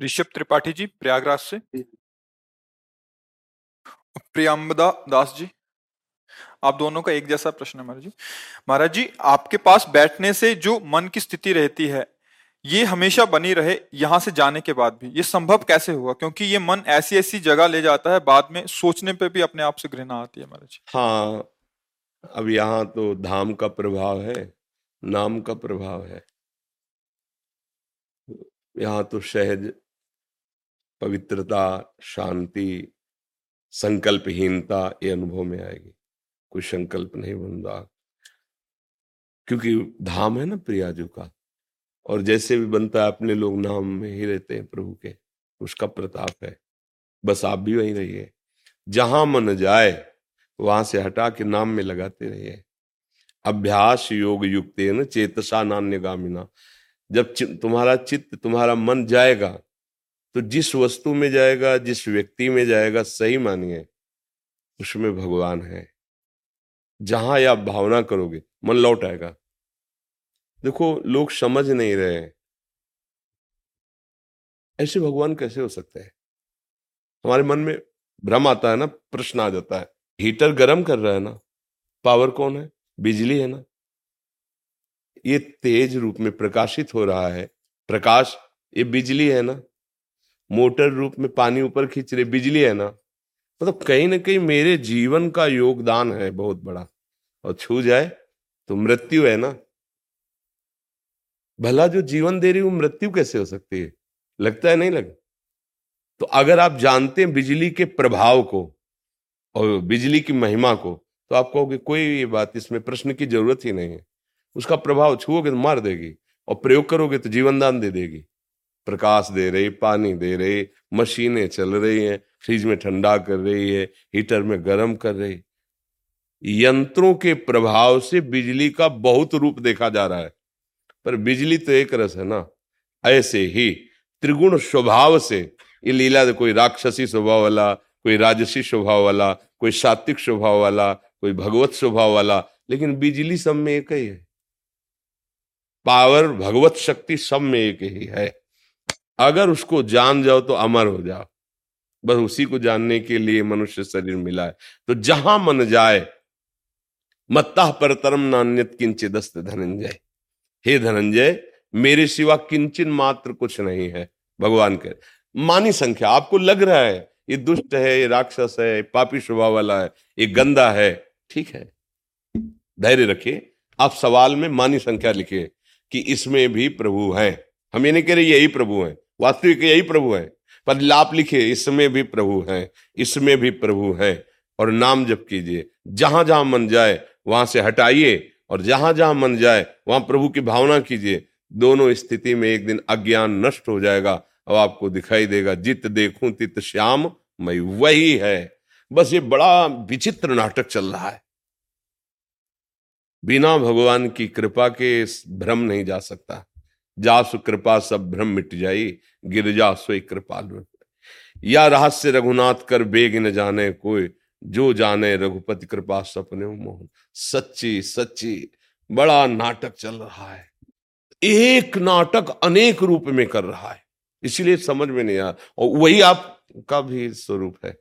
ऋषभ त्रिपाठी जी प्रयागराज से। प्रियम्बदा दास जी आप दोनों का एक जैसा प्रश्न है महाराज जी। महाराज जी आपके पास बैठने से जो मन की स्थिति रहती है ये हमेशा बनी रहे यहाँ से जाने के बाद भी। ये संभव कैसे हुआ? क्योंकि ये मन ऐसी ऐसी जगह ले जाता है बाद में सोचने पे भी अपने आप से घृणा आती है महाराज हाँ अब यहाँ तो धाम का प्रभाव है नाम का प्रभाव है। यहाँ तो सहज पवित्रता, शांति, संकल्पहीनता ये अनुभव में आएगी। कोई संकल्प नहीं बन रहा क्योंकि धाम है ना प्रियाजू का। और जैसे भी बनता है अपने लोग नाम में ही रहते हैं प्रभु के। उसका प्रताप है। बस आप भी वहीं रहिए। जहाँ मन जाए, वहाँ से हटा के नाम में लगाते रहिए। अभ्यास योग युक्त न चेतसा नान्य गामिना जब तुम्हारा चित्त, तुम्हारा मन जाएगा तो जिस वस्तु में जाएगा, जिस व्यक्ति में जाएगा, सही मानिए, उसमें भगवान है। जहाँ आप भावना करोगे, मन लौट आएगा। देखो, लोग समझ नहीं रहे ऐसे भगवान कैसे हो सकते हैं? हमारे मन में भ्रम आता है ना, प्रश्न आ जाता है। हीटर गर्म कर रहा है ना, पावर कौन है? बिजली है ना? ये तेज रूप में प्रकाशित हो रहा है। प्रकाश, ये बिजली है ना? मोटर रूप में पानी ऊपर खींच रहे, बिजली है ना? मतलब कहीं ना कहीं मेरे जीवन का योगदान है बहुत बड़ा। और छू जाए तो मृत्यु है ना? भला जो जीवन दे रही वो मृत्यु कैसे हो सकती है? लगता है नहीं लगा। तो अगर आप जानते हैं बिजली के प्रभाव को और बिजली की महिमा को तो आप कहोगे, कोई ये बात, इसमें प्रश्न की ज़रूरत ही नहीं है। उसका प्रभाव छुओगे तो मार देगी और प्रयोग करोगे तो जीवनदान दे देगी। प्रकाश दे रही, पानी दे रही, मशीनें चल रही हैं, फ्रिज में ठंडा कर रही है, हीटर में गर्म कर रही यंत्रों के प्रभाव से बिजली का बहुत रूप देखा जा रहा है। पर बिजली तो एक रस है ना, ऐसे ही त्रिगुण स्वभाव से, ये लीला कोई राक्षसी स्वभाव वाला, कोई राजसी स्वभाव वाला, कोई सात्विक स्वभाव वाला, कोई भगवत स्वभाव वाला, लेकिन बिजली सब में एक ही है। पावर, भगवत शक्ति सब में एक ही है। अगर उसको जान जाओ तो अमर हो जाओ। बस उसी को जानने के लिए मनुष्य शरीर मिला है। तो जहाँ मन जाए, मत्ता पर तरम नान्यत किंचित दस्त धनंजय। हे धनंजय, मेरे सिवा किंचन मात्र कुछ नहीं है। भगवान के मानी संख्या, आपको लग रहा है, ये दुष्ट है, ये राक्षस है, ये पापी स्वभाव वाला है, ये गंदा है, ठीक है। धैर्य रखिए, आप सवाल में मानी संख्या लिखिए कि इसमें भी प्रभु हैं। हम ये नहीं कह रहे यही प्रभु हैं। वास्तविक यही प्रभु है। पर लाप लिखे, इसमें भी प्रभु है, इसमें भी प्रभु है। और नाम जप कीजिए। जहाँ जहाँ मन जाए, वहाँ से हटाइए। और जहाँ जहाँ मन जाए, वहाँ प्रभु की भावना कीजिए। दोनों स्थिति में एक दिन अज्ञान नष्ट हो जाएगा, अब आपको दिखाई देगा, जित देखूँ तित श्याम, मैं वही है। बस ये बड़ा विचित्र नाटक चल रहा है। बिना भगवान की कृपा के भ्रम नहीं जा सकता। जासु कृपा सब भ्रम मिट जाई गिरजा सोई कृपाल या रहस्य रघुनाथ कर बेग न जाने कोई, जो जाने रघुपति कृपा सपने मोहन। सच्ची सच्ची, बड़ा नाटक चल रहा है। एक नाटक अनेक रूप में कर रहा है। इसीलिए समझ में नहीं आ, और वही आपका भी स्वरूप है।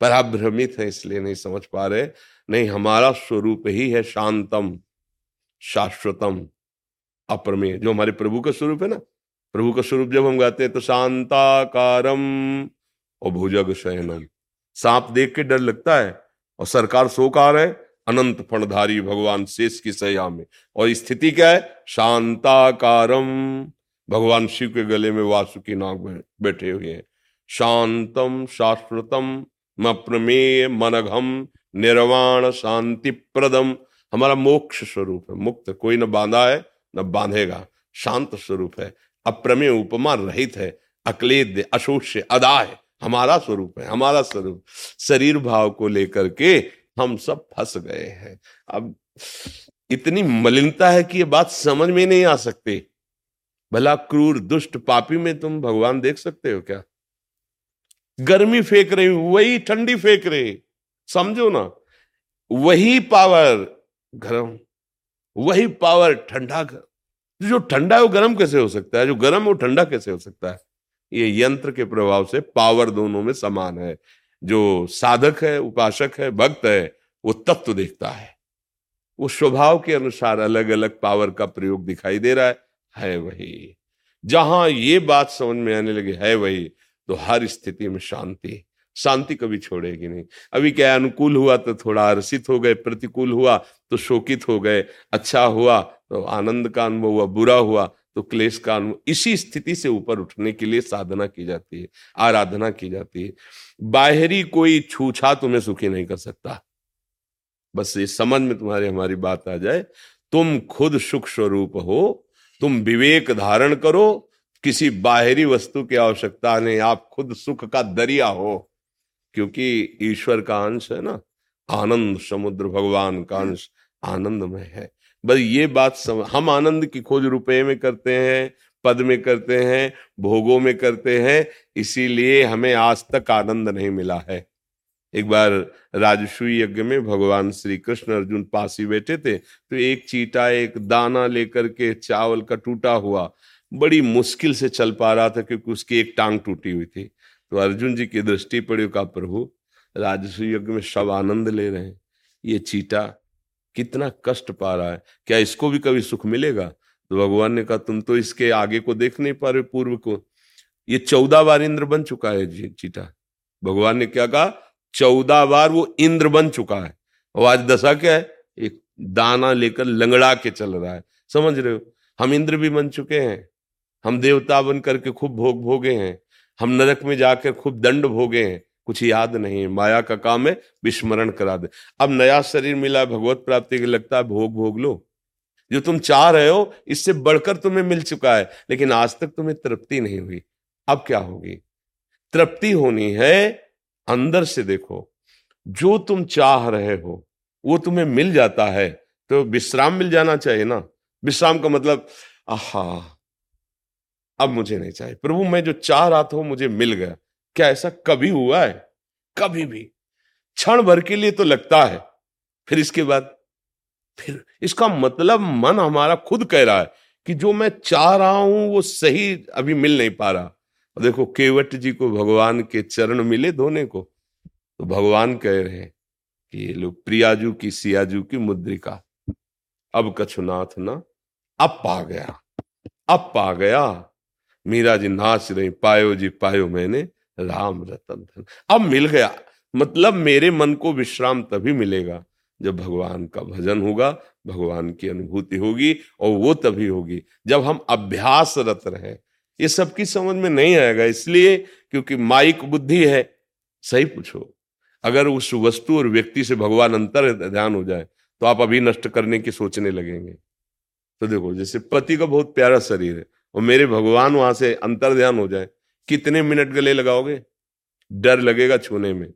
पर आप भ्रमित हैं, इसलिए नहीं समझ पा रहे। नहीं, हमारा स्वरूप ही है शांतम, शाश्वतम अप्रमेय जो हमारे प्रभु का स्वरूप है ना? प्रभु का स्वरूप जब हम गाते हैं तो शांताकारम और भुजग शयनम। सांप देख के डर लगता है और सरकार सोकार है, अनंत फणधारी भगवान शेष की सया में। और स्थिति क्या है? शांताकारम। भगवान शिव के गले में वासुकी नाग बैठे हुए हैं। शांतम शाश्वतम प्रमेय मनघम, निर्वाण शांति प्रदम हमारा मोक्ष स्वरूप है, मुक्त, कोई न बांधा है। न बांधेगा, शांत स्वरूप है, अप्रमेय उपमा रहित है अक्लेद अशोष्य अदा है हमारा स्वरूप है, हमारा स्वरूप। शरीर भाव को लेकर के हम सब फंस गए हैं। अब इतनी मलिनता है कि ये बात समझ में नहीं आ सकती। भला क्रूर, दुष्ट पापी में तुम भगवान देख सकते हो क्या? गर्मी फेंक रही, वही ठंडी फेंक रही। समझो ना, वही पावर, गर्म वही पावर ठंडा कर, जो ठंडा है वो गर्म कैसे हो सकता है? जो गर्म वो ठंडा कैसे हो सकता है? ये यंत्र के प्रभाव से पावर दोनों में समान है। जो साधक है, उपासक है, भक्त है, वो तत्व देखता है। वो स्वभाव के अनुसार अलग अलग पावर का प्रयोग दिखाई दे रहा है। है वही। जहाँ ये बात समझ में आने लगी, है वही तो हर स्थिति में शांति। शांति कभी छोड़ेगी नहीं। अभी क्या अनुकूल हुआ तो थोड़ा हर्षित हो गए, प्रतिकूल हुआ तो शोकित हो गए अच्छा हुआ तो आनंद का अनुभव हुआ, बुरा हुआ तो क्लेश का अनुभव, इसी स्थिति से ऊपर उठने के लिए साधना की जाती है, आराधना की जाती है। बाहरी कोई छूछा तुम्हें सुखी नहीं कर सकता। बस ये समझ में तुम्हारी, हमारी बात आ जाए, तुम खुद सुख स्वरूप हो, तुम विवेक धारण करो, किसी बाहरी वस्तु की आवश्यकता नहीं, आप खुद सुख का दरिया हो। क्योंकि ईश्वर का अंश है ना आनंद समुद्र भगवान का अंश आनंद में है। बस ये बात सम... हम आनंद की खोज रुपए में करते हैं पद में करते हैं भोगों में करते हैं इसीलिए हमें आज तक आनंद नहीं मिला है। एक बार राजसूय यज्ञ में भगवान श्री कृष्ण अर्जुन पास ही बैठे थे तो एक चीटा एक दाना लेकर के चावल का टूटा हुआ बड़ी मुश्किल से चल पा रहा था क्योंकि उसकी एक टांग टूटी हुई थी। तो अर्जुन जी की दृष्टि पड़ी का प्रभु राजस्व यज्ञ में सब आनंद ले रहे हैं। ये चीटा कितना कष्ट पा रहा है। क्या इसको भी कभी सुख मिलेगा? तो भगवान ने कहा, तुम तो इसके आगे को देख नहीं पा रहे पूर्व को। ये चौदह बार इंद्र बन चुका है जी, चीटा। भगवान ने क्या कहा? चौदह बार वो इंद्र बन चुका है। और आज दशा क्या है? एक दाना लेकर लंगड़ा के चल रहा है। समझ रहे हो? हम इंद्र भी बन चुके हैं। हम देवता बन करके खूब भोग भोगे हैं। हम नरक में जाकर खूब दंड भोगे हैं, कुछ याद नहीं माया का काम है विस्मरण करा दे। अब नया शरीर मिला, भगवत प्राप्ति के लगता है, भोग भोग लो। जो तुम चाह रहे हो, इससे बढ़कर तुम्हें मिल चुका है, लेकिन आज तक तुम्हें तृप्ति नहीं हुई। अब क्या होगी? तृप्ति होनी है, अंदर से देखो। जो तुम चाह रहे हो, वो तुम्हें मिल जाता है तो विश्राम मिल जाना चाहिए ना। विश्राम का मतलब आहा अब मुझे नहीं चाहिए। प्रभु, मैं जो चाह रहा था मुझे मिल गया। क्या ऐसा कभी हुआ है? कभी भी। क्षण भर के लिए तो लगता है। फिर इसके बाद, फिर इसका मतलब मन हमारा खुद कह रहा है कि जो मैं चाह रहा हूँ, वो सही अभी मिल नहीं पा रहा। और देखो, केवट जी को भगवान के चरण मिले धोने को। तो भगवान कह रहे हैं कि ये लोग प्रियाजू की, सियाजू की मुद्रिका। अब कछुनाथ ना, अब पा गया। अब पा गया। मीरा जी नाच रही, पायो जी पायो, मैंने राम रतन धन। अब मिल गया। मतलब मेरे मन को विश्राम तभी मिलेगा जब भगवान का भजन होगा, भगवान की अनुभूति होगी और वो तभी होगी। जब हम अभ्यासरत रहे। ये सबकी समझ में नहीं आएगा इसलिए क्योंकि माइक बुद्धि है। सही पूछो। अगर उस वस्तु और व्यक्ति से भगवान अंतर ध्यान हो जाए तो आप अभी नष्ट करने की सोचने लगेंगे। तो देखो, जैसे पति का बहुत प्यारा शरीर है। और मेरे भगवान वहाँ से अंतर ध्यान हो जाए। कितने मिनट गले लगाओगे? डर लगेगा छूने में।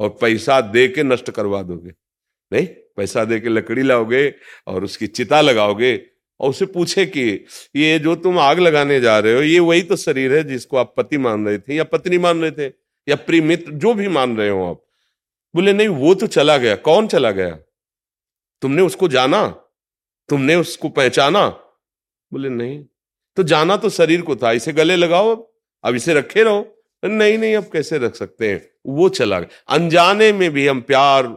और पैसा दे के नष्ट करवा दोगे। नहीं, पैसा दे के लकड़ी लाओगे और उसकी चिता लगाओगे और उसे पूछे कि ये जो तुम आग लगाने जा रहे हो, ये वही तो शरीर है जिसको आप पति मान रहे थे या पत्नी मान रहे थे या प्रिय मित्र जो भी मान रहे हो आप। बोले, नहीं, वो तो चला गया। कौन चला गया? तुमने उसको जाना? तुमने उसको पहचाना? बोले, नहीं तो जाना तो शरीर को था, इसे गले लगाओ अब अब इसे रखे रहो। नहीं नहीं, अब कैसे रख सकते हैं? वो चला गया। अनजाने में भी हम प्यार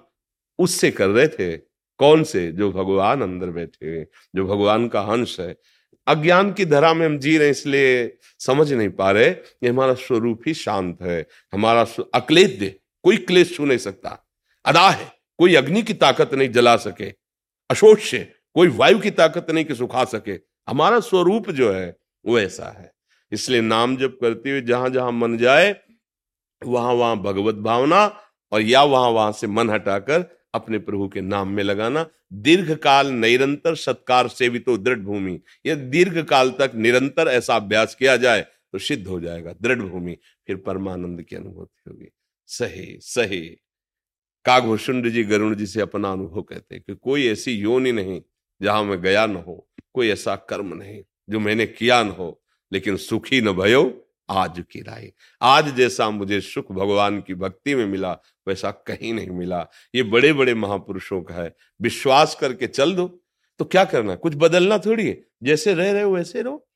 उससे कर रहे थे। कौन से? जो भगवान अंदर बैठे हुए जो भगवान का अंश है। अज्ञान की धरा में हम जी रहे इसलिए समझ नहीं पा रहे ये हमारा स्वरूप ही शांत है। हमारा अक्लेश दे, कोई क्लेश छू नहीं सकता। अदा है, कोई अग्नि की ताकत नहीं जला सके। अशोच कोई वायु की ताकत नहीं कि सुखा सके। हमारा स्वरूप जो है, वो ऐसा है। इसलिए नाम जब करते हुए जहाँ जहाँ मन जाए, वहाँ वहाँ भगवत भावना और या वहाँ वहाँ से मन हटाकर अपने प्रभु के नाम में लगाना। दीर्घ काल निरंतर सत्कार सेवितो दृढ़ भूमि। यह दीर्घ काल तक निरंतर ऐसा अभ्यास किया जाए तो सिद्ध हो जाएगा, दृढ़ भूमि। फिर परमानंद की अनुभूति होगी। सही सही। काघोषुंड जी, गरुण जी से अपना अनुभव कहते हैं कि कोई ऐसी योनि नहीं, जहाँ मैं गया न हो। कोई ऐसा कर्म नहीं, जो मैंने किया न हो, लेकिन सुखी न भयो, आज की राय आज जैसा मुझे सुख भगवान की भक्ति में मिला, वैसा कहीं नहीं मिला। ये बड़े बड़े महापुरुषों का है। विश्वास करके चल दो। तो क्या करना? कुछ बदलना थोड़ी है। जैसे रह रहे हो, वैसे रहो।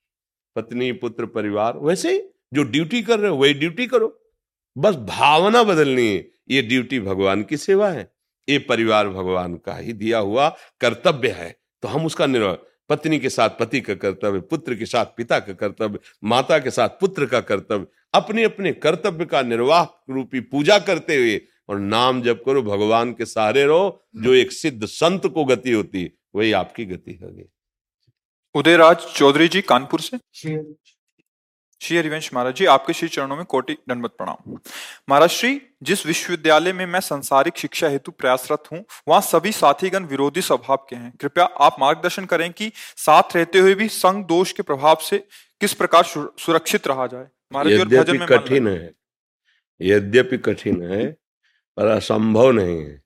पत्नी, पुत्र, परिवार, वैसे ही। जो ड्यूटी कर रहे हो, वही ड्यूटी करो। बस भावना बदलनी है। ये ड्यूटी भगवान की सेवा है। ये परिवार भगवान का ही दिया हुआ कर्तव्य है। तो हम उसका निर्वाह पत्नी के साथ पति का कर्तव्य पुत्र के साथ पिता का कर्तव्य माता के साथ पुत्र का कर्तव्य अपने अपने कर्तव्य का निर्वाह रूपी पूजा करते हुए और नाम जप करो भगवान के सहारे रहो जो एक सिद्ध संत को गति होती वही आपकी गति होगी। उदयराज चौधरी जी कानपुर से? श्री हरिवंश महाराज जी आपके श्री चरणों में कोटि दंडवत प्रणाम। महाराज श्री जिस विश्वविद्यालय में मैं संसारिक शिक्षा हेतु प्रयासरत हूँ वहाँ सभी साथीगण विरोधी स्वभाव के हैं। कृपया आप मार्गदर्शन करें कि साथ रहते हुए भी संग दोष के प्रभाव से किस प्रकार सुरक्षित रहा जाए। यद्यपि कठिन है यद्यपि कठिन है पर असंभव नहीं है।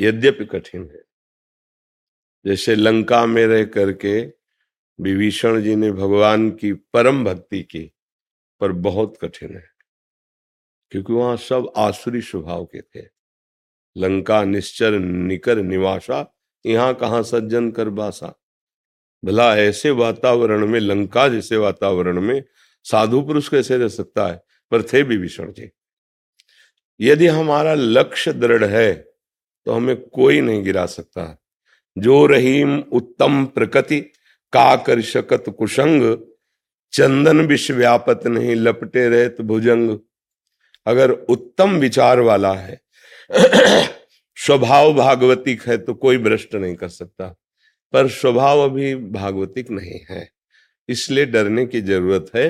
यद्यपि कठिन है जैसे लंका में रह करके विभीषण जी ने भगवान की परम भक्ति की पर बहुत कठिन है, क्योंकि वहाँ सब आसुरी स्वभाव के थे। लंका निश्चर निकर निवासा, यहाँ कहा सज्जन कर बासा। भला ऐसे वातावरण में, लंका जैसे वातावरण में साधु पुरुष कैसे रह सकता है? पर थे विभीषण जी यदि हमारा लक्ष्य दृढ़ है तो हमें कोई नहीं गिरा सकता। जो रहीम उत्तम प्रकृति का कर शकत कुशंग? चंदन विश्व व्यापत नहीं लपटे रहत भुजंग। अगर उत्तम विचार वाला है, स्वभाव भागवतिक है तो कोई भ्रष्ट नहीं कर सकता। पर स्वभाव अभी भागवतिक नहीं है, इसलिए डरने की ज़रूरत है।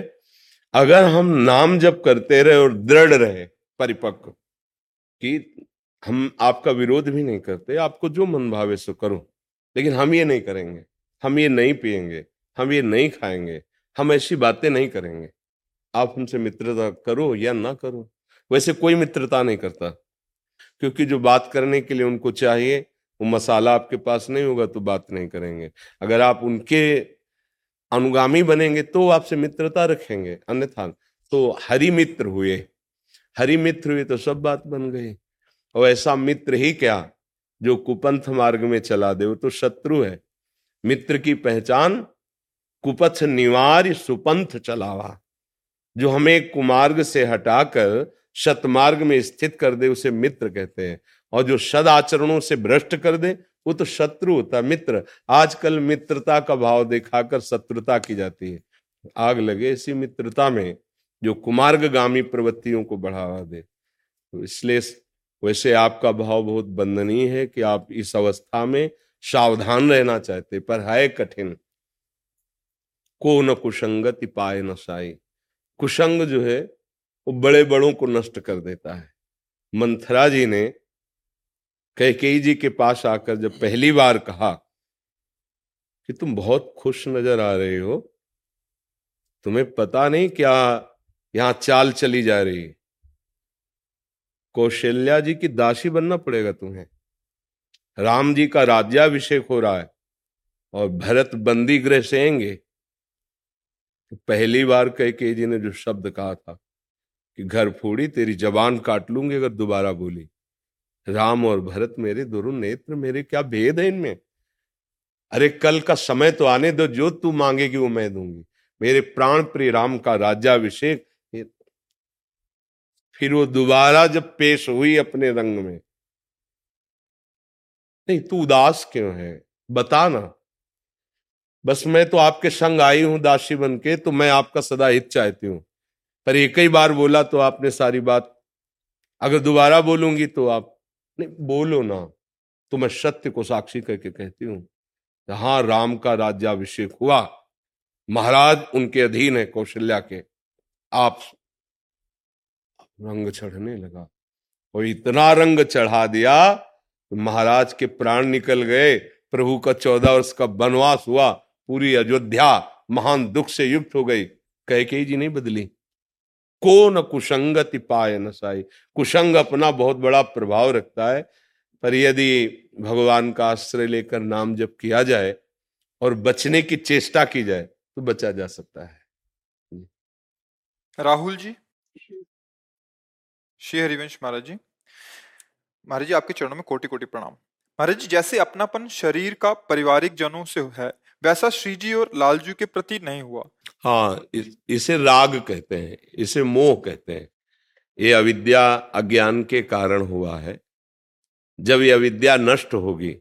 अगर हम नाम जप करते रहे और दृढ़ रहे, परिपक्व, कि हम आपका विरोध भी नहीं करते, आपको जो मन भावे सो करो, लेकिन हम ये नहीं करेंगे। हम ये नहीं पिएँगे हम ये नहीं खाएँगे, हम ऐसी बातें नहीं करेंगे। आप हमसे मित्रता करो या ना करो, वैसे कोई मित्रता नहीं करता। क्योंकि जो बात करने के लिए उनको चाहिए, वो मसाला आपके पास नहीं होगा तो बात नहीं करेंगे। अगर आप उनके अनुगामी बनेंगे तो आपसे मित्रता रखेंगे, अन्यथा तो हरि मित्र हुए। हरि मित्र हुए तो सब बात बन गई। और ऐसा मित्र ही क्या, जो कुपंथ मार्ग में चला दे, वो तो शत्रु है। मित्र की पहचान कुपथ निवार सुपंथ चलावा, जो हमें कुमार्ग से हटाकर शतमार्ग में स्थित कर दे, उसे मित्र कहते हैं। और जो सद आचरणों से भ्रष्ट कर दे, वो तो शत्रु होता मित्र। आजकल मित्रता का भाव दिखाकर शत्रुता की जाती है। आग लगे इसी मित्रता में, जो कुमार्गामी प्रवृत्तियों को बढ़ावा दे। तो इसलिए वैसे आपका भाव बहुत बंदनीय है कि आप इस अवस्था में सावधान रहना चाहते, पर है कठिन। को न कुसंगति पाए न साई कुसंग जो है, वो बड़े बड़ों को नष्ट कर देता है। मंथरा जी ने कैकेयी जी के पास आकर जब पहली बार कहा कि तुम बहुत खुश नज़र आ रहे हो, तुम्हें पता नहीं क्या यहाँ चाल चली जा रही। कौशल्या जी की दासी बनना पड़ेगा तुम्हें। राम जी का राज्याभिषेक हो रहा है और भरत बंदी गृह से आएँगे तो पहली बार कैके जी ने जो शब्द कहा था कि घर फोड़ी, तेरी जबान काट लूँगी अगर दोबारा बोली। राम और भरत मेरे दोनों नेत्र मेरे, क्या भेद है इनमें? अरे कल का समय तो आने दो, जो तू मांगेगी वो मैं दूँगी। मेरे प्राण प्रिय राम का राज्याभिषेक, फिर वो दोबारा जब पेश हुई अपने रंग में नहीं, तू उदास क्यों है? बता ना। बस मैं तो आपके संग आई हूँ दासी बन के तो मैं आपका सदा हित चाहती हूँ। पर एक ही बार बोला तो आपने सारी बात। अगर दोबारा बोलूँगी तो आप, नहीं, बोलो ना। तो मैं सत्य को साक्षी करके कहती हूँ, जहाँ राम का राज्याभिषेक हुआ, महाराज उनके अधीन है कौशल्या के। आप रंग चढ़ने लगा। और इतना रंग चढ़ा दिया महाराज के प्राण निकल गए प्रभु का चौदह वर्ष का वनवास हुआ पूरी अयोध्या महान दुख से युक्त हो गई। कह के जी नहीं बदली। को न कुसंगति पाए न साई? कुसंग अपना बहुत बड़ा प्रभाव रखता है पर यदि भगवान का आश्रय लेकर नाम जब किया जाए और बचने की चेष्टा की जाए तो बचा जा सकता है। राहुल जी? श्री हरिवंश महाराज जी। महाराज जी आपके चरणों में कोटि कोटि प्रणाम। महाराज जी जैसे अपनापन शरीर का पारिवारिक जनों से है वैसा श्री जी और लालजू के प्रति नहीं हुआ। हाँ इस, इसे राग कहते हैं इसे मोह कहते हैं। ये अविद्या अज्ञान के कारण हुआ है। जब ये अविद्या नष्ट होगी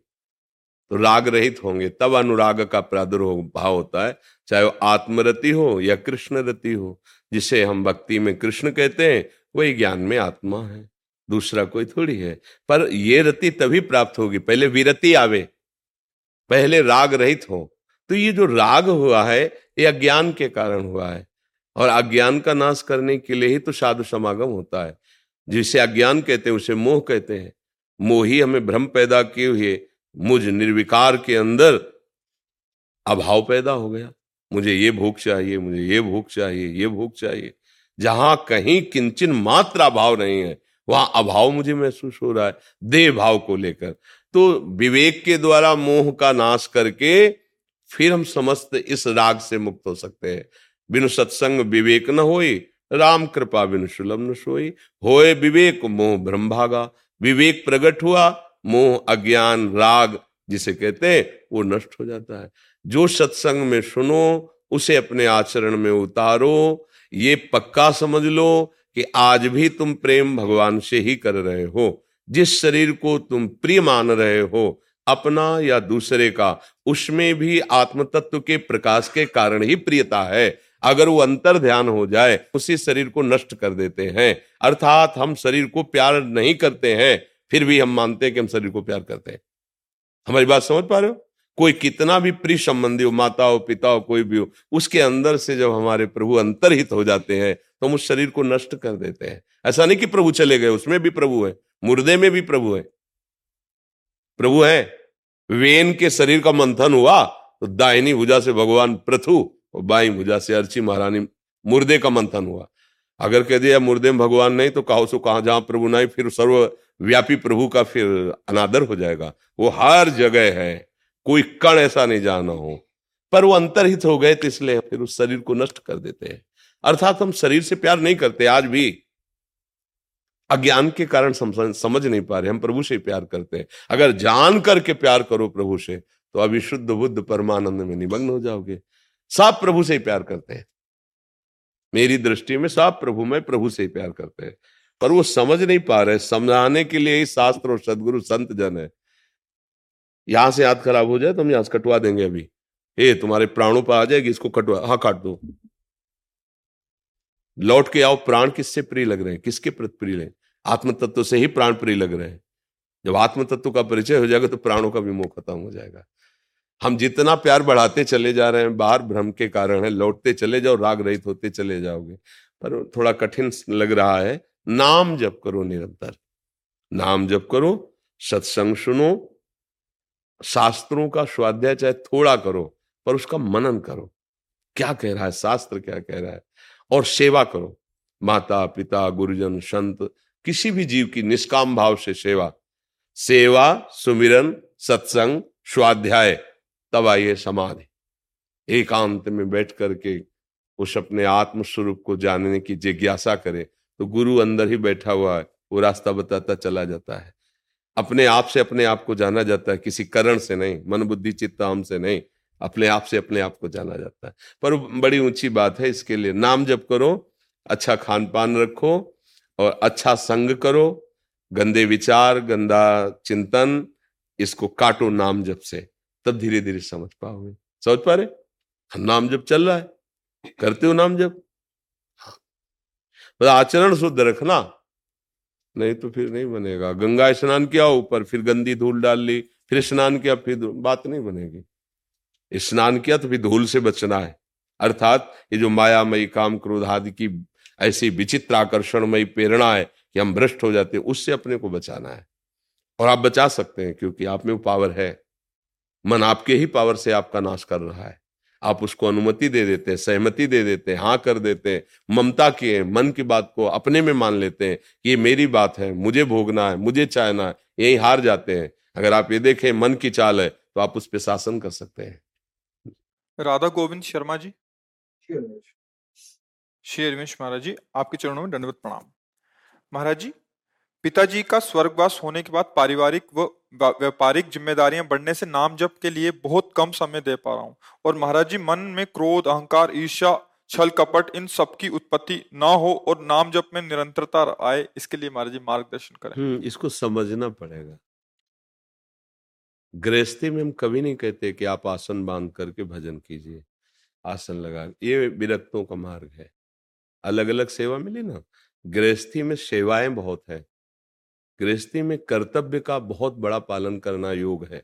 तो राग रहित होंगे तब अनुराग का प्रादुर्भाव होता है। चाहे वो आत्मरति हो या कृष्ण रति हो जिसे हम भक्ति में कृष्ण कहते हैं वही ज्ञान में आत्मा है। दूसरा कोई थोड़ी है। पर ये रति तभी प्राप्त होगी, पहले विरति आवे, पहले राग रहित हो। तो ये जो राग हुआ है, ये अज्ञान के कारण हुआ है। और अज्ञान का नाश करने के लिए ही तो साधु समागम होता है। जिसे अज्ञान कहते हैं, उसे मोह कहते हैं। मोह ही हमें भ्रम पैदा किए हुए, मुझ निर्विकार के अंदर अभाव पैदा हो गया। मुझे ये भूख चाहिए, मुझे ये भूख चाहिए, ये भूख चाहिए। जहाँ कहीं किंचन मात्रा भाव नहीं है वहाँ अभाव मुझे महसूस हो रहा है, देह भाव को लेकर। तो विवेक के द्वारा मोह का नाश करके फिर हम समस्त इस राग से मुक्त हो सकते हैं। बिनु सत्संग विवेक न होई, राम कृपा बिनु सुलभ न सोई। होए विवेक, मोह ब्रह्म भागा। विवेक प्रकट हुआ, मोह अज्ञान राग जिसे कहते हैं, वो नष्ट हो जाता है। जो सत्संग में सुनो, उसे अपने आचरण में उतारो। ये पक्का समझ लो कि आज भी तुम प्रेम भगवान से ही कर रहे हो। जिस शरीर को तुम प्रिय मान रहे हो, अपना या दूसरे का, उसमें भी आत्म तत्व के प्रकाश के कारण ही प्रियता है। अगर वो अंतर ध्यान हो जाए, उसी शरीर को नष्ट कर देते हैं। अर्थात हम शरीर को प्यार नहीं करते हैं, फिर भी हम मानते हैं कि हम शरीर को प्यार करते हैं। हमारी बात समझ पा रहे हो? कोई कितना भी प्रिय संबंधी हो माता हो पिता हो कोई भी हो, उसके अंदर से जब हमारे प्रभु अंतरहित हो जाते हैं तो हम उस शरीर को नष्ट कर देते हैं। ऐसा नहीं कि प्रभु चले गए, उसमें भी प्रभु है, मुर्दे में भी प्रभु है। प्रभु है। वेन के शरीर का मंथन हुआ तो दाहिनी भुजा से भगवान प्रथु और बाई भुजा से अर्ची महारानी मुर्दे का मंथन हुआ। अगर कह दिया मुर्दे में भगवान नहीं तो कहो सो कहा जहाँ प्रभु नहीं, फिर सर्व व्यापी प्रभु का फिर अनादर हो जाएगा। वो हर जगह है, कोई कण ऐसा नहीं जाना हो। पर वो अंतरहित हो गए तो इसलिए फिर उस शरीर को नष्ट कर देते हैं। अर्थात हम शरीर से प्यार नहीं करते, आज भी। अज्ञान के कारण समझ नहीं पा रहे, हम प्रभु से प्यार करते हैं। अगर जान करके प्यार करो प्रभु से तो अभी शुद्ध बुद्ध परमानंद में निमग्न हो जाओगे। सब प्रभु से ही प्यार करते हैं। मेरी दृष्टि में सब प्रभु, में प्रभु से ही प्यार करते हैं। पर वो समझ नहीं पा रहे, समझाने के लिए ही शास्त्र और सदगुरु संत जन है। यहाँ से हाथ खराब हो जाए तो हम यहाँ से कटवा देंगे अभी। ए तुम्हारे प्राणों पर आ जाएगी, इसको कटवा हाँ काट दो। लौट के आओ, प्राण किससे प्रिय लग रहे हैं? किसके प्रति प्रिय लगे? आत्म तत्व से ही प्राण प्रिय लग रहे हैं। जब आत्म तत्व का परिचय हो जाएगा तो प्राणों का भी मोह खत्म हो जाएगा। हम जितना प्यार बढ़ाते चले जा रहे हैं, बाहर भ्रम के कारण है, लौटते चले जाओ, राग रहित होते चले जाओगे। पर थोड़ा कठिन लग रहा है, नाम जप करो निरंतर। नाम जप करो, सत्संग सुनो, शास्त्रों का स्वाध्याय चाहे थोड़ा करो, पर उसका मनन करो। क्या कह रहा है? शास्त्र क्या कह रहा है? और सेवा करो। माता, पिता, गुरुजन, संत, किसी भी जीव की निष्काम भाव से सेवा। सेवा, सुमिरन, सत्संग, स्वाध्याय, तब आइए समाधि। एकांत में बैठ करके उस अपने आत्म स्वरूप को जानने की जिज्ञासा करे। तो गुरु अंदर ही बैठा हुआ है, वो रास्ता बताता चला जाता है। अपने आप से अपने आप को जाना जाता है, किसी करण से नहीं मन बुद्धि चित्त हम से नहीं। अपने आप से अपने आप को जाना जाता है। पर बड़ी ऊँची बात है इसके लिए। नाम जप करो अच्छा खान पान रखो और अच्छा संग करो, गंदे विचार, गंदा चिंतन, इसको काटो नाम जब से, तब धीरे धीरे समझ पाओगे। समझ पा रहे? नाम जब चल रहा है। करते हो नाम जब हाँ आचरण शुद्ध रखना, नहीं तो फिर नहीं बनेगा। गंगा स्नान किया, ऊपर फिर गंदी धूल डाल ली, फिर स्नान किया, फिर बात नहीं बनेगी। स्नान किया तो फिर धूल से बचना है। अर्थात ये जो मायामयी काम क्रोध आदि की ऐसी विचित्र आकर्षणमयी प्रेरणा है कि हम भ्रष्ट हो जाते हैं, उससे अपने को बचाना है। और आप बचा सकते हैं क्योंकि आप में वो पावर है। मन आपके ही पावर से आपका नाश कर रहा है। आप उसको अनुमति दे देते हैं, सहमति दे देते हैं हाँ कर देते हैं, ममता किए मन की बात को अपने में मान लेते हैं कि ये मेरी बात है, मुझे भोगना है, मुझे चाहना है, यही हार जाते हैं। अगर आप ये देखें, मन की चाल है तो आप उस पर शासन कर सकते हैं। राधा गोविंद शर्मा जी। शेर महाराज जी आपके चरणों में दंडवत प्रणाम। महाराज जी पिताजी का स्वर्गवास होने के बाद पारिवारिक व व्यापारिक जिम्मेदारियाँ बढ़ने से नाम जप के लिए बहुत कम समय दे पा रहा हूँ। और महाराज जी मन में क्रोध अहंकार ईर्षा छल कपट इन सब की उत्पत्ति ना हो और नाम जप में निरंतरता आए इसके लिए महाराज जी मार्गदर्शन करें। हम्म, इसको समझना पड़ेगा। गृहस्थी में हम कभी नहीं कहते कि आप आसन बाँध करके भजन कीजिए, आसन लगा, ये विरक्तों का मार्ग है। अलग अलग सेवा मिली ना? गृहस्थी में सेवाएँ बहुत है। गृहस्थी में कर्तव्य का बहुत बड़ा पालन करना योग है।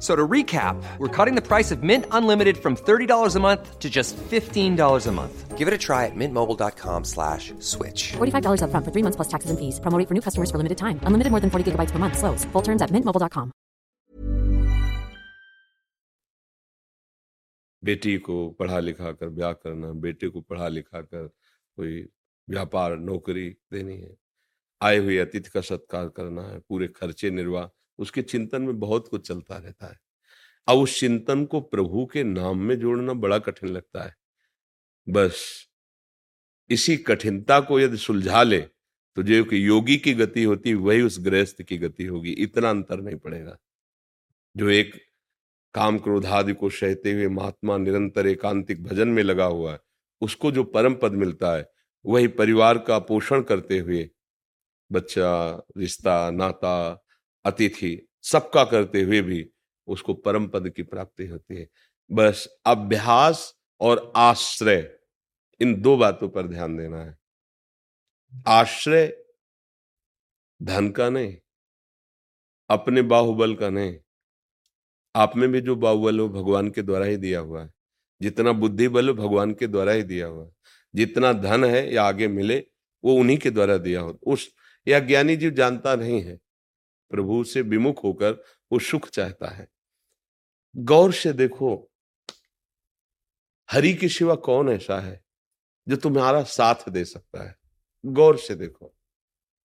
So to recap, we're cutting the price of Mint Unlimited from $30 a month to just $15 a month. Give it a try at mintmobile.com slash switch. $45 up front for three months plus taxes and fees. Promoting for new customers for limited time. Unlimited more than 40 gigabytes per month. Slows. Full terms at mintmobile.com. बेटी को पढ़ा लिखा कर ब्याह करना बेटे को पढ़ा लिखा कर कोई व्यापार नौकरी देनी है आए हुए अतिथि का सत्कार करना है पूरे खर्चे निर्वाह उसके चिंतन में बहुत कुछ चलता रहता है। अब उस चिंतन को प्रभु के नाम में जोड़ना बड़ा कठिन लगता है। बस, इसी कठिनता को यदि सुलझा ले तो जो कि योगी की गति होती, वही उस गृहस्थ की गति होगी। इतना अंतर नहीं पड़ेगा। जो एक काम क्रोधादि को सहते हुए महात्मा निरंतर एकांतिक भजन में लगा हुआ है, उसको जो परम पद मिलता है, वही परिवार का पोषण करते हुए, बच्चा, रिश्ता, नाता अतिथि सबका करते हुए भी उसको परम पद की प्राप्ति होती है। बस अभ्यास और आश्रय, इन दो बातों पर ध्यान देना है। आश्रय धन का नहीं, अपने बाहुबल का नहीं। आप में भी जो बाहुबल हो भगवान के द्वारा ही दिया हुआ है। जितना बुद्धि बल हो भगवान के द्वारा ही दिया हुआ है। जितना धन है या आगे मिले, वो उन्हीं के द्वारा दिया हो, उस या ज्ञानी जीव जानता नहीं है। प्रभु से विमुख होकर वो सुख चाहता है। गौर से देखो, हरि के सिवा कौन ऐसा है जो तुम्हारा साथ दे सकता है? गौर से देखो।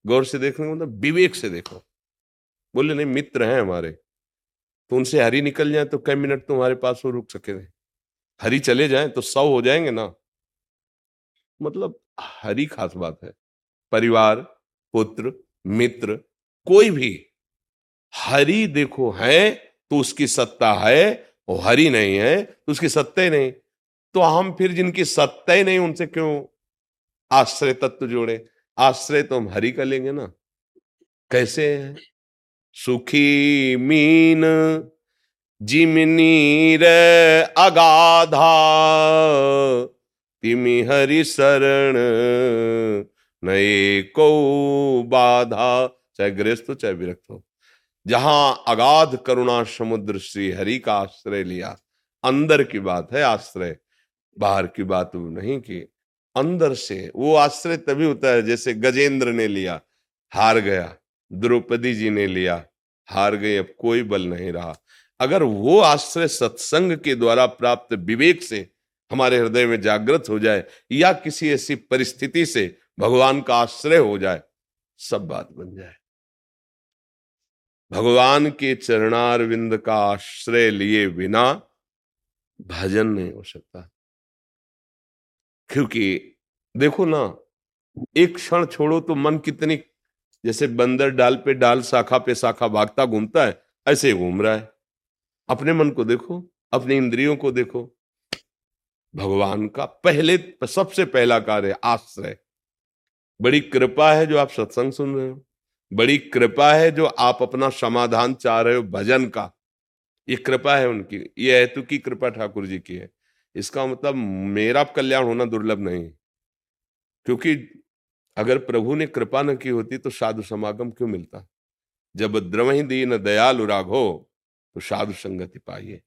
गौर से देखने मतलब विवेक से देखो। बोले, नहीं, मित्र हैं हमारे। तो उनसे हरी निकल जाए तो कई मिनट तुम्हारे पास वो रुक सके हरी चले जाए तो सौ हो जाएँगे ना? मतलब हरी खास बात है। परिवार, पुत्र, मित्र, कोई भी हरि देखो है तो उसकी सत्ता है और हरि नहीं है तो उसकी सत्ता ही नहीं। तो हम फिर जिनकी सत्ता ही नहीं, उनसे क्यों आश्रय तत्व जोड़े? आश्रय तो हम हरि का लेंगे ना। कैसे है? सुखी मीन जिमनीर अगाधा, तिमि हरि शरण, नए को बाधा। चाहे गृहस्थ हो, चाहे विरक्त हो। जहाँ अगाध करुणा समुद्र श्री हरि का आश्रय लिया। अंदर की बात है आश्रय, बाहर की बात नहीं की। अंदर से, वो आश्रय तभी होता है जैसे गजेंद्र ने लिया, हार गया, द्रौपदी जी ने लिया, हार गई, अब कोई बल नहीं रहा। अगर वो आश्रय सत्संग के द्वारा प्राप्त विवेक से हमारे हृदय में जागृत हो जाए या किसी ऐसी परिस्थिति से भगवान का आश्रय हो जाए, सब बात बन जाए। भगवान के चरणारविंद का आश्रय लिए बिना भजन नहीं हो सकता। क्योंकि देखो ना, एक क्षण छोड़ो तो मन कितनी, जैसे बंदर डाल पे डाल, शाखा पे शाखा भागता, घूमता है, ऐसे घूम रहा है। अपने मन को देखो, अपने इंद्रियों को देखो। भगवान का पहले, सबसे पहला कार्य आश्रय। बड़ी कृपा है जो आप सत्संग सुन रहे हो। बड़ी कृपा है जो आप अपना समाधान चाह रहे हो भजन का। ये कृपा है उनकी, ये हेतु की कृपा ठाकुर जी की है। इसका मतलब मेरा कल्याण होना दुर्लभ नहीं। क्योंकि अगर प्रभु ने कृपा न की होती तो साधु समागम क्यों मिलता? जब द्रवही दीन दयालु राघो तो साधु संगति पाइए।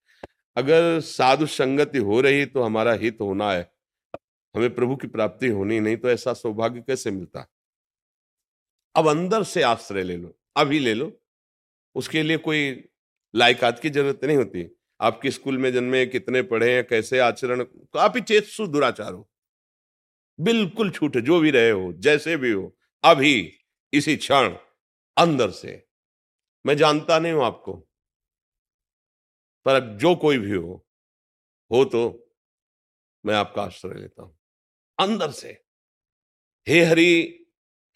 अगर साधु संगति हो रही तो हमारा हित होना है। हमें प्रभु की प्राप्ति होनी नहीं तो ऐसा सौभाग्य कैसे मिलता? अब अंदर से आश्रय ले लो, अभी ले लो। उसके लिए कोई लायकात की ज़रूरत नहीं होती। आपके स्कूल में जन्मे, कितने पढ़े हैं, कैसे आचरण तो आप ही चेत दुराचार हो। बिल्कुल छूटे, जो भी रहे हो, जैसे भी हो, अभी, इसी क्षण, अंदर से। मैं जानता नहीं हूँ आपको। पर अब जो कोई भी हो हो तो मैं आपका आश्रय लेता हूँ। अंदर से। हे हरि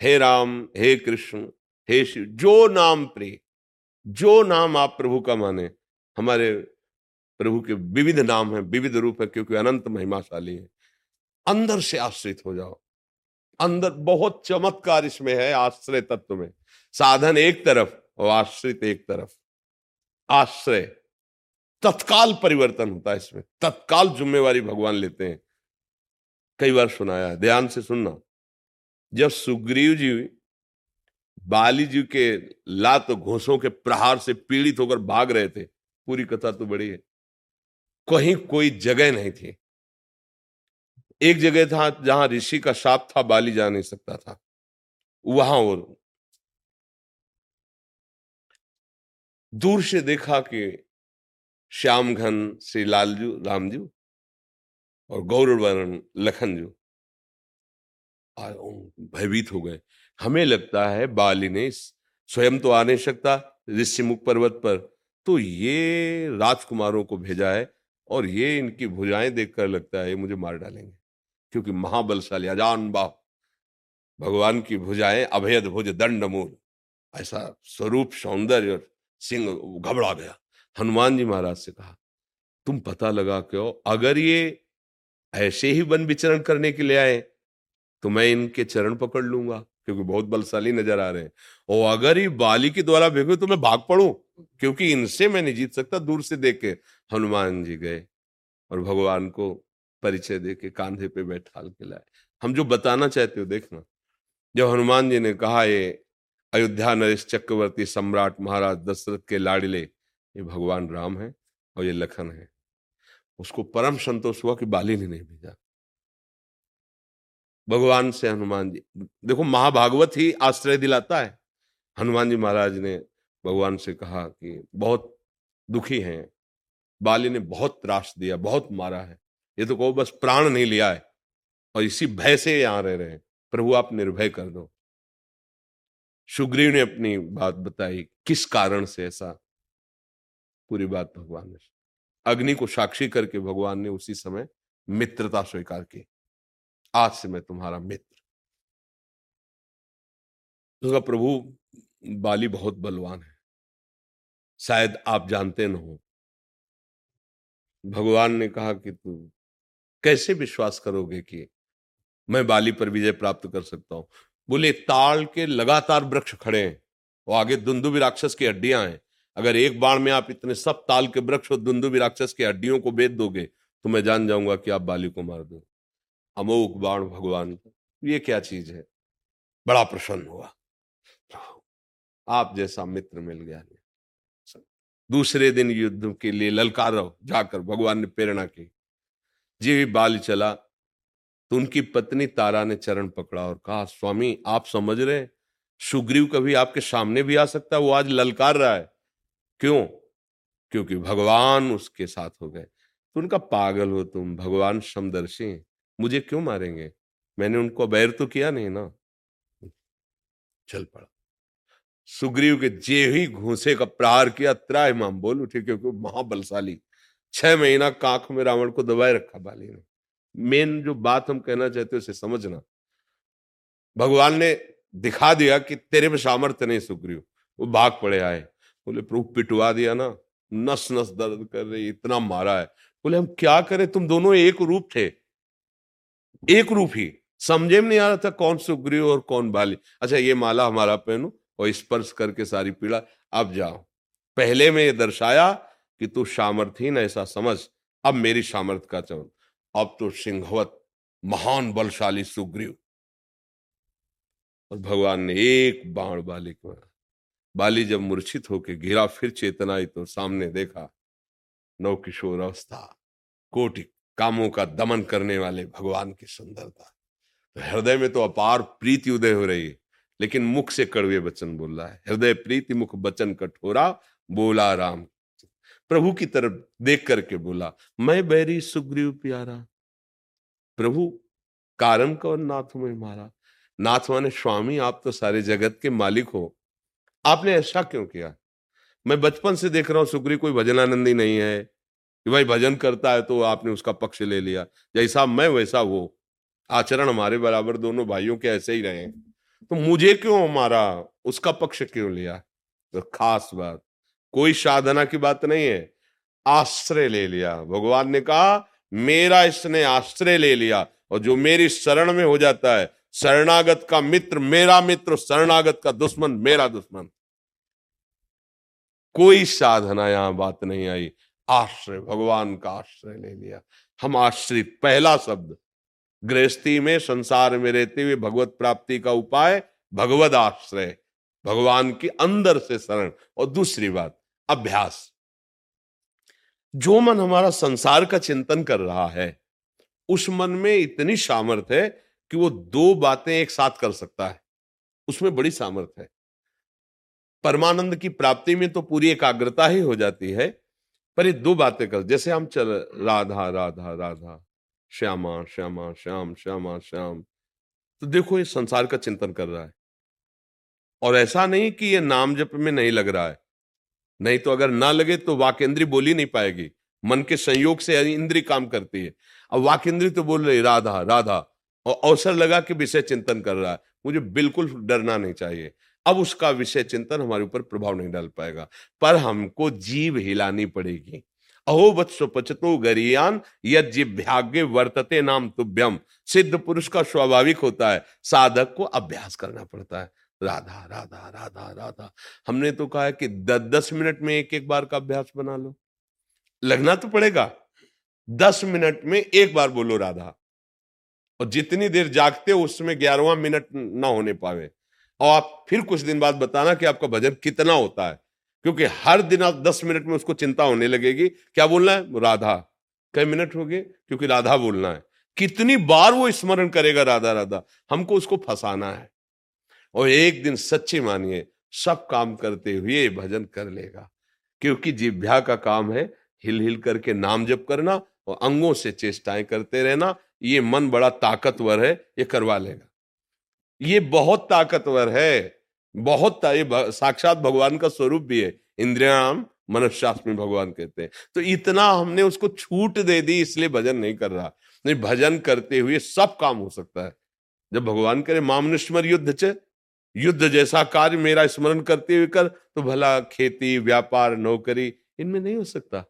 हे राम, हे कृष्ण, हे शिव, जो नाम प्रिय, जो नाम आप प्रभु का माने, हमारे प्रभु के विविध नाम है, विविध रूप है, क्योंकि अनंत महिमाशाली है। अंदर से आश्रित हो जाओ। अंदर बहुत चमत्कार इसमें है, आश्रय तत्व में। साधन एक तरफ़ और आश्रित एक तरफ़। आश्रय। तत्काल परिवर्तन होता है इसमें। तत्काल जिम्मेवारी भगवान लेते हैं। कई बार सुनाया है, ध्यान से सुनना। जब सुग्रीव जी बाली जी के लात घोसों के प्रहार से पीड़ित होकर भाग रहे थे, पूरी कथा तो बड़ी है। कहीं कोई जगह नहीं थी। एक जगह था जहाँ ऋषि का साप था, बाली जा नहीं सकता था। वहाँ और दूर से देखा कि श्याम घन श्री लालजू, रामजू और गौरवर्ण लखनजू भयभीत हो गए। हमें लगता है बाली ने स्वयं तो आ नहीं सकता ऋषि मुख पर्वत पर। तो ये राजकुमारों को भेजा है और ये इनकी भुजाएँ देखकर लगता है ये मुझे मार डालेंगे। क्योंकि महाबलशाली अजान बाह भगवान की भुजाएँ अभेद भुज दंड मूल। ऐसा स्वरूप, सौंदर्य और सिंह घबरा गया। हनुमान जी महाराज से कहा, तुम पता लगा क्यों? अगर ये ऐसे ही वन विचरण करने के लिए आए तो मैं इनके चरण पकड़ लूँगा, क्योंकि बहुत बलशाली नज़र आ रहे हैं। और अगर ये बाली के द्वारा भेगे तो मैं भाग पड़ू, क्योंकि इनसे मैं नहीं जीत सकता, दूर से देख के। हनुमान जी गए और भगवान को परिचय दे के कांधे पे बैठा के लाए। हम जो बताना चाहते हो देखना। जब हनुमान जी ने कहा, ये अयोध्या नरेश चक्रवर्ती सम्राट महाराज दशरथ के लाडले, ये भगवान राम है और ये लखन है। उसको परम संतोष हुआ कि बाली ने नहीं भेजा। भगवान से हनुमान जी। देखो, महाभागवत ही आश्रय दिलाता है। हनुमान जी महाराज ने भगवान से कहा कि बहुत दुखी हैं। बाली ने बहुत त्रास दिया, बहुत मारा है। ये तो कहो, बस प्राण नहीं लिया है। और इसी भय से यहाँ रह रहे हैं। प्रभु, आप निर्भय कर दो। सुग्रीव ने अपनी बात बताई, किस कारण से ऐसा? पूरी बात भगवान ने। अग्नि को साक्षी करके भगवान ने उसी समय मित्रता स्वीकार की। आज से मैं तुम्हारा मित्र। तो प्रभु बाली बहुत बलवान है। शायद आप जानते न हो। भगवान ने कहा कि तू कैसे विश्वास करोगे कि मैं बाली पर विजय प्राप्त कर सकता हूँ? बोले ताल के लगातार वृक्ष खड़े हैं और आगे दुंदुबी राक्षस की हड्डियाँ हैं। अगर एक बाण में आप इतने सब ताल के वृक्ष और दुंदुबी राक्षस की हड्डियों को बेच दोगे तो मैं जान जाऊँगा कि आप बाली को मार दो अमोक बाण भगवान ये क्या चीज़ है? बड़ा प्रसन्न हुआ। आप जैसा मित्र मिल गया दूसरे दिन युद्ध के लिए ललकार जाकर भगवान ने प्रेरणा की। जी बाल चला। तो उनकी पत्नी तारा ने चरण पकड़ा और कहा, स्वामी, आप समझ रहे सुग्रीव कभी आपके सामने भी आ सकता है? वो आज ललकार रहा है। क्यों? क्योंकि भगवान उसके साथ हो गए। तो उनका पागल हो तुम, भगवान समदर्शी हैं। मुझे क्यों मारेंगे? मैंने उनको बैर तो किया नहीं ना। चल पड़ा। सुग्रीव के जे ही घूसे का प्रहार किया, त्राय माम बोल उठे, क्योंकि महाबलशाली। छह महीना कांख में रावण को दबाए रखा बाली ने। मेन जो बात हम कहना चाहते उसे समझना। भगवान ने दिखा दिया कि तेरे में सामर्थ्य नहीं, सुग्रीव। वो भाग पड़े आए। बोले, प्रभु, पिटवा दिया ना। नस नस दर्द कर रही, इतना मारा है। बोले, हम क्या करें? तुम दोनों एक रूप थे। एक रूप ही। समझे में नहीं आ रहा था कौन सुग्रीव और कौन बाली। अच्छा ये माला हमारा पहनो और स्पर्श करके सारी पीड़ा। अब जाओ। पहले में ये दर्शाया कि तू सामर्थहीन ऐसा समझ। अब मेरी सामर्थ का चवन अब तो सिंहवत, महान बलशाली सुग्रीव। और भगवान ने एक बाण बाली को बाली जब मूर्छित होके गिरा फिर चेतना आई तो सामने देखा नव किशोर अवस्था कोटि कामों का दमन करने वाले भगवान की सुंदरता तो हृदय में तो अपार प्रीति उदय हो रही है, लेकिन मुख से कड़वे वचन बोल रहा है। हृदय प्रीति, मुख वचन कठोरा, बोला राम। प्रभु की तरफ़ देख करके बोला, मैं बैरी सुग्रीव प्यारा। प्रभु, कारण कौन नाथ में मारा? नाथ माने स्वामी, आप तो सारे जगत के मालिक हो। आपने ऐसा क्यों किया? मैं बचपन से देख रहा हूँ, सुग्रीव कोई भजनानंदी नहीं है। कि भाई भजन करता है तो आपने उसका पक्ष ले लिया। जैसा मैं वैसा वो। आचरण हमारे बराबर दोनों भाइयों के ऐसे ही रहे। तो मुझे क्यों मारा? उसका पक्ष क्यों लिया? तो खास बात। कोई साधना की बात नहीं है। आश्रय ले लिया। भगवान ने कहा, मेरा इसने आश्रय ले लिया और जो मेरी शरण में हो जाता है, शरणागत का मित्र मेरा मित्र, शरणागत का दुश्मन मेरा दुश्मन। कोई साधना यहाँ बात नहीं आई। आश्रय, भगवान का आश्रय ले लिया। हम आश्रित, पहला शब्द, गृहस्थी में संसार में रहते हुए भगवत प्राप्ति का उपाय भगवत आश्रय, भगवान की अंदर से शरण। और दूसरी बात, अभ्यास। जो मन हमारा संसार का चिंतन कर रहा है, उस मन में इतनी सामर्थ्य है कि वो दो बातें एक साथ कर सकता है। उसमें बड़ी सामर्थ्य है। परमानंद की प्राप्ति में तो पूरी एकाग्रता ही हो जाती है पर ये दो बातें कर, जैसे हम चल राधा राधा राधा, श्यामा श्यामा, श्याम श्यामा, श्याम तो देखो ये संसार का चिंतन कर रहा है। और ऐसा नहीं कि ये नाम जप में नहीं लग रहा है। नहीं तो अगर ना लगे तो वाकेंद्री बोली नहीं पाएगी। मन के संयोग से इंद्री काम करती है। अब वाकेंद्री तो बोल रही, राधा राधा। और अवसर लगा कि विषय चिंतन कर रहा है। मुझे बिल्कुल डरना नहीं चाहिए। अब उसका विषय चिंतन हमारे ऊपर प्रभाव नहीं डाल पाएगा। पर हमको जीव हिलानी पड़ेगी। अहो वत्सो पचतो गरियान यज्ञ वर्तते नाम तुभ्यम। सिद्ध पुरुष का स्वाभाविक होता है, साधक को अभ्यास करना पड़ता है। राधा राधा राधा राधा। हमने तो कहा है कि दस दस मिनट में एक एक बार का अभ्यास बना लो। लगना तो पड़ेगा। दस मिनट में एक बार बोलो राधा। और जितनी देर जागते हो, उसमें ग्यारहवा मिनट ना होने पावे। और आप फिर कुछ दिन बाद बताना कि आपका भजन कितना होता है। क्योंकि हर दिन आप दस मिनट में उसको चिंता होने लगेगी। क्या बोलना है? राधा। कई मिनट हो गए, क्योंकि राधा बोलना है। कितनी बार वो स्मरण करेगा राधा राधा? हमको उसको फंसाना है। और एक दिन सच्ची मानिए, सब काम करते हुए भजन कर लेगा। क्योंकि जिभ्या का काम है हिल हिल करके नाम जप करना और अंगों से चेष्टाएँ करते रहना। ये मन बड़ा ताकतवर है, ये करवा लेगा। ये बहुत ताकतवर है। बहुत ता, ये साक्षात भगवान का स्वरूप भी है। इंद्रियाम मनुष्यास्त्र में भगवान कहते हैं। तो इतना हमने उसको छूट दे दी इसलिए भजन नहीं कर रहा। नहीं भजन करते हुए सब काम हो सकता है। जब भगवान करे मामनुष्मर युद्ध च। युद्ध जैसा कार्य मेरा स्मरण करते हुए कर तो भला खेती व्यापार नौकरी इनमें नहीं हो सकता।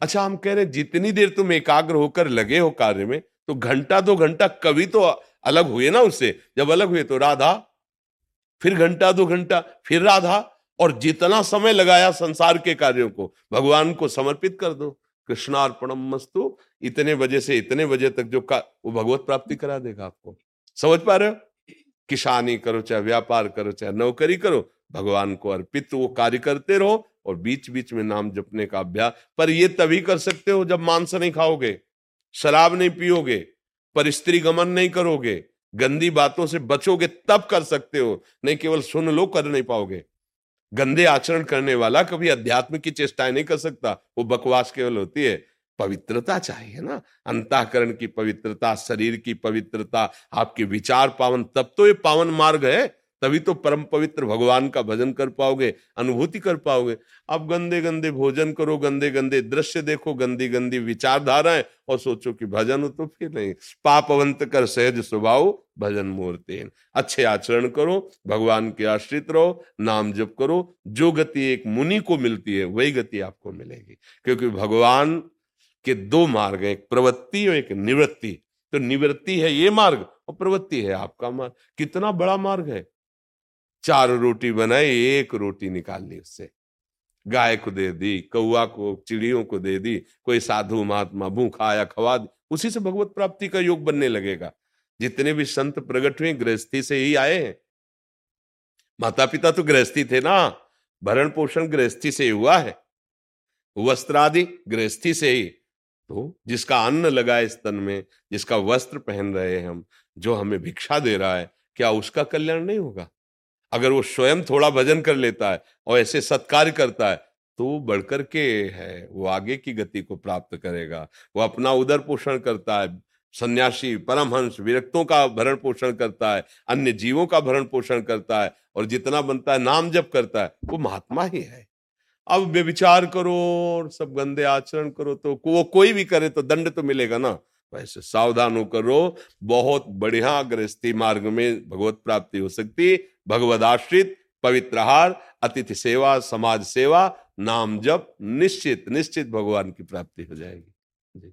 अच्छा हम कह रहे जितनी देर तुम एकाग्र होकर लगे हो कार्य में तो घंटा दो घंटा कभी तो अलग हुए ना उससे जब अलग हुए तो राधा, फिर घंटा, दो घंटा, फिर राधा, और जितना समय लगाया संसार के कार्यों को, भगवान को समर्पित कर दो। कृष्णार्पणम मस्तु, इतने बजे से इतने बजे तक जो का, वो भगवत प्राप्ति करा देगा आपको। समझ पा रहे हो? किसानी करो, चाहे व्यापार करो, चाहे नौकरी करो, भगवान को अर्पित वो कार्य करते रहो, और बीच बीच में नाम जपने का अभ्यास, पर ये तभी कर सकते हो जब मांस नहीं खाओगे, शराब नहीं पियोगे पर स्त्री गमन नहीं करोगे, गंदी बातों से बचोगे, तब कर सकते हो, नहीं केवल सुन लो, कर नहीं पाओगे। गंदे आचरण करने वाला कभी अध्यात्म की चेष्टाएँ नहीं कर सकता, वो बकवास केवल होती है। पवित्रता चाहिए ना, अंताकरण की पवित्रता, शरीर की पवित्रता, आपके विचार पावन, तब तो ये पावन मार्ग है तभी तो परम पवित्र भगवान का भजन कर पाओगे, अनुभूति कर पाओगे। अब गंदे गंदे भोजन करो गंदे गंदे दृश्य देखो गंदी गंदी विचारधाराएँ, और सोचो कि भजन तो फिर नहीं। पापवंत कर सहज स्वभाव, भजन मूर्ति अच्छे आचरण करो, भगवान के आश्रित रहो, नाम जप करो। जो गति एक मुनि को मिलती है, वही गति आपको मिलेगी। क्योंकि भगवान के दो मार्ग एक प्रवृत्ति और एक निवृत्ति। तो निवृत्ति है ये मार्ग, और प्रवृत्ति है आपका मार्ग। कितना बड़ा मार्ग है चार रोटी बनाई, एक रोटी निकाल ली उससे। गाय को दे दी कौआ को, चिड़ियों को दे दी, कोई साधु महात्मा भूखा आया खवा दी, उसी से भगवत प्राप्ति का योग बनने लगेगा। जितने भी संत प्रगट हुए, गृहस्थी से ही आए हैं। माता पिता तो गृहस्थी थे ना, भरण पोषण गृहस्थी से हुआ है। वस्त्र आदि गृहस्थी से ही। तो जिसका अन्न लगा इस तन में, जिसका वस्त्र पहन रहे हैं हम, जो हमें भिक्षा दे रहा है, क्या उसका कल्याण नहीं होगा? अगर वो स्वयं थोड़ा भजन कर लेता है और ऐसे सत्कार करता है तो वो बढ़कर के है, वो आगे की गति को प्राप्त करेगा। वो अपना उदर पोषण करता है, सन्यासी, परमहंस, विरक्तों का भरण पोषण करता है, अन्य जीवों का भरण पोषण करता है और जितना बनता है, नाम जप करता है, वो महात्मा ही है। अब व्यविचार करो और सब गंदे आचरण करो तो वो कोई भी करे तो दंड तो मिलेगा ना। वैसे सावधान होकर बहुत बढ़िया गृहस्थी मार्ग में भगवत प्राप्ति हो सकती भगवदाश्रित, पवित्रहार, अतिथि सेवा, समाज सेवा, नाम जप, निश्चित निश्चित भगवान की प्राप्ति हो जाएगी। जी।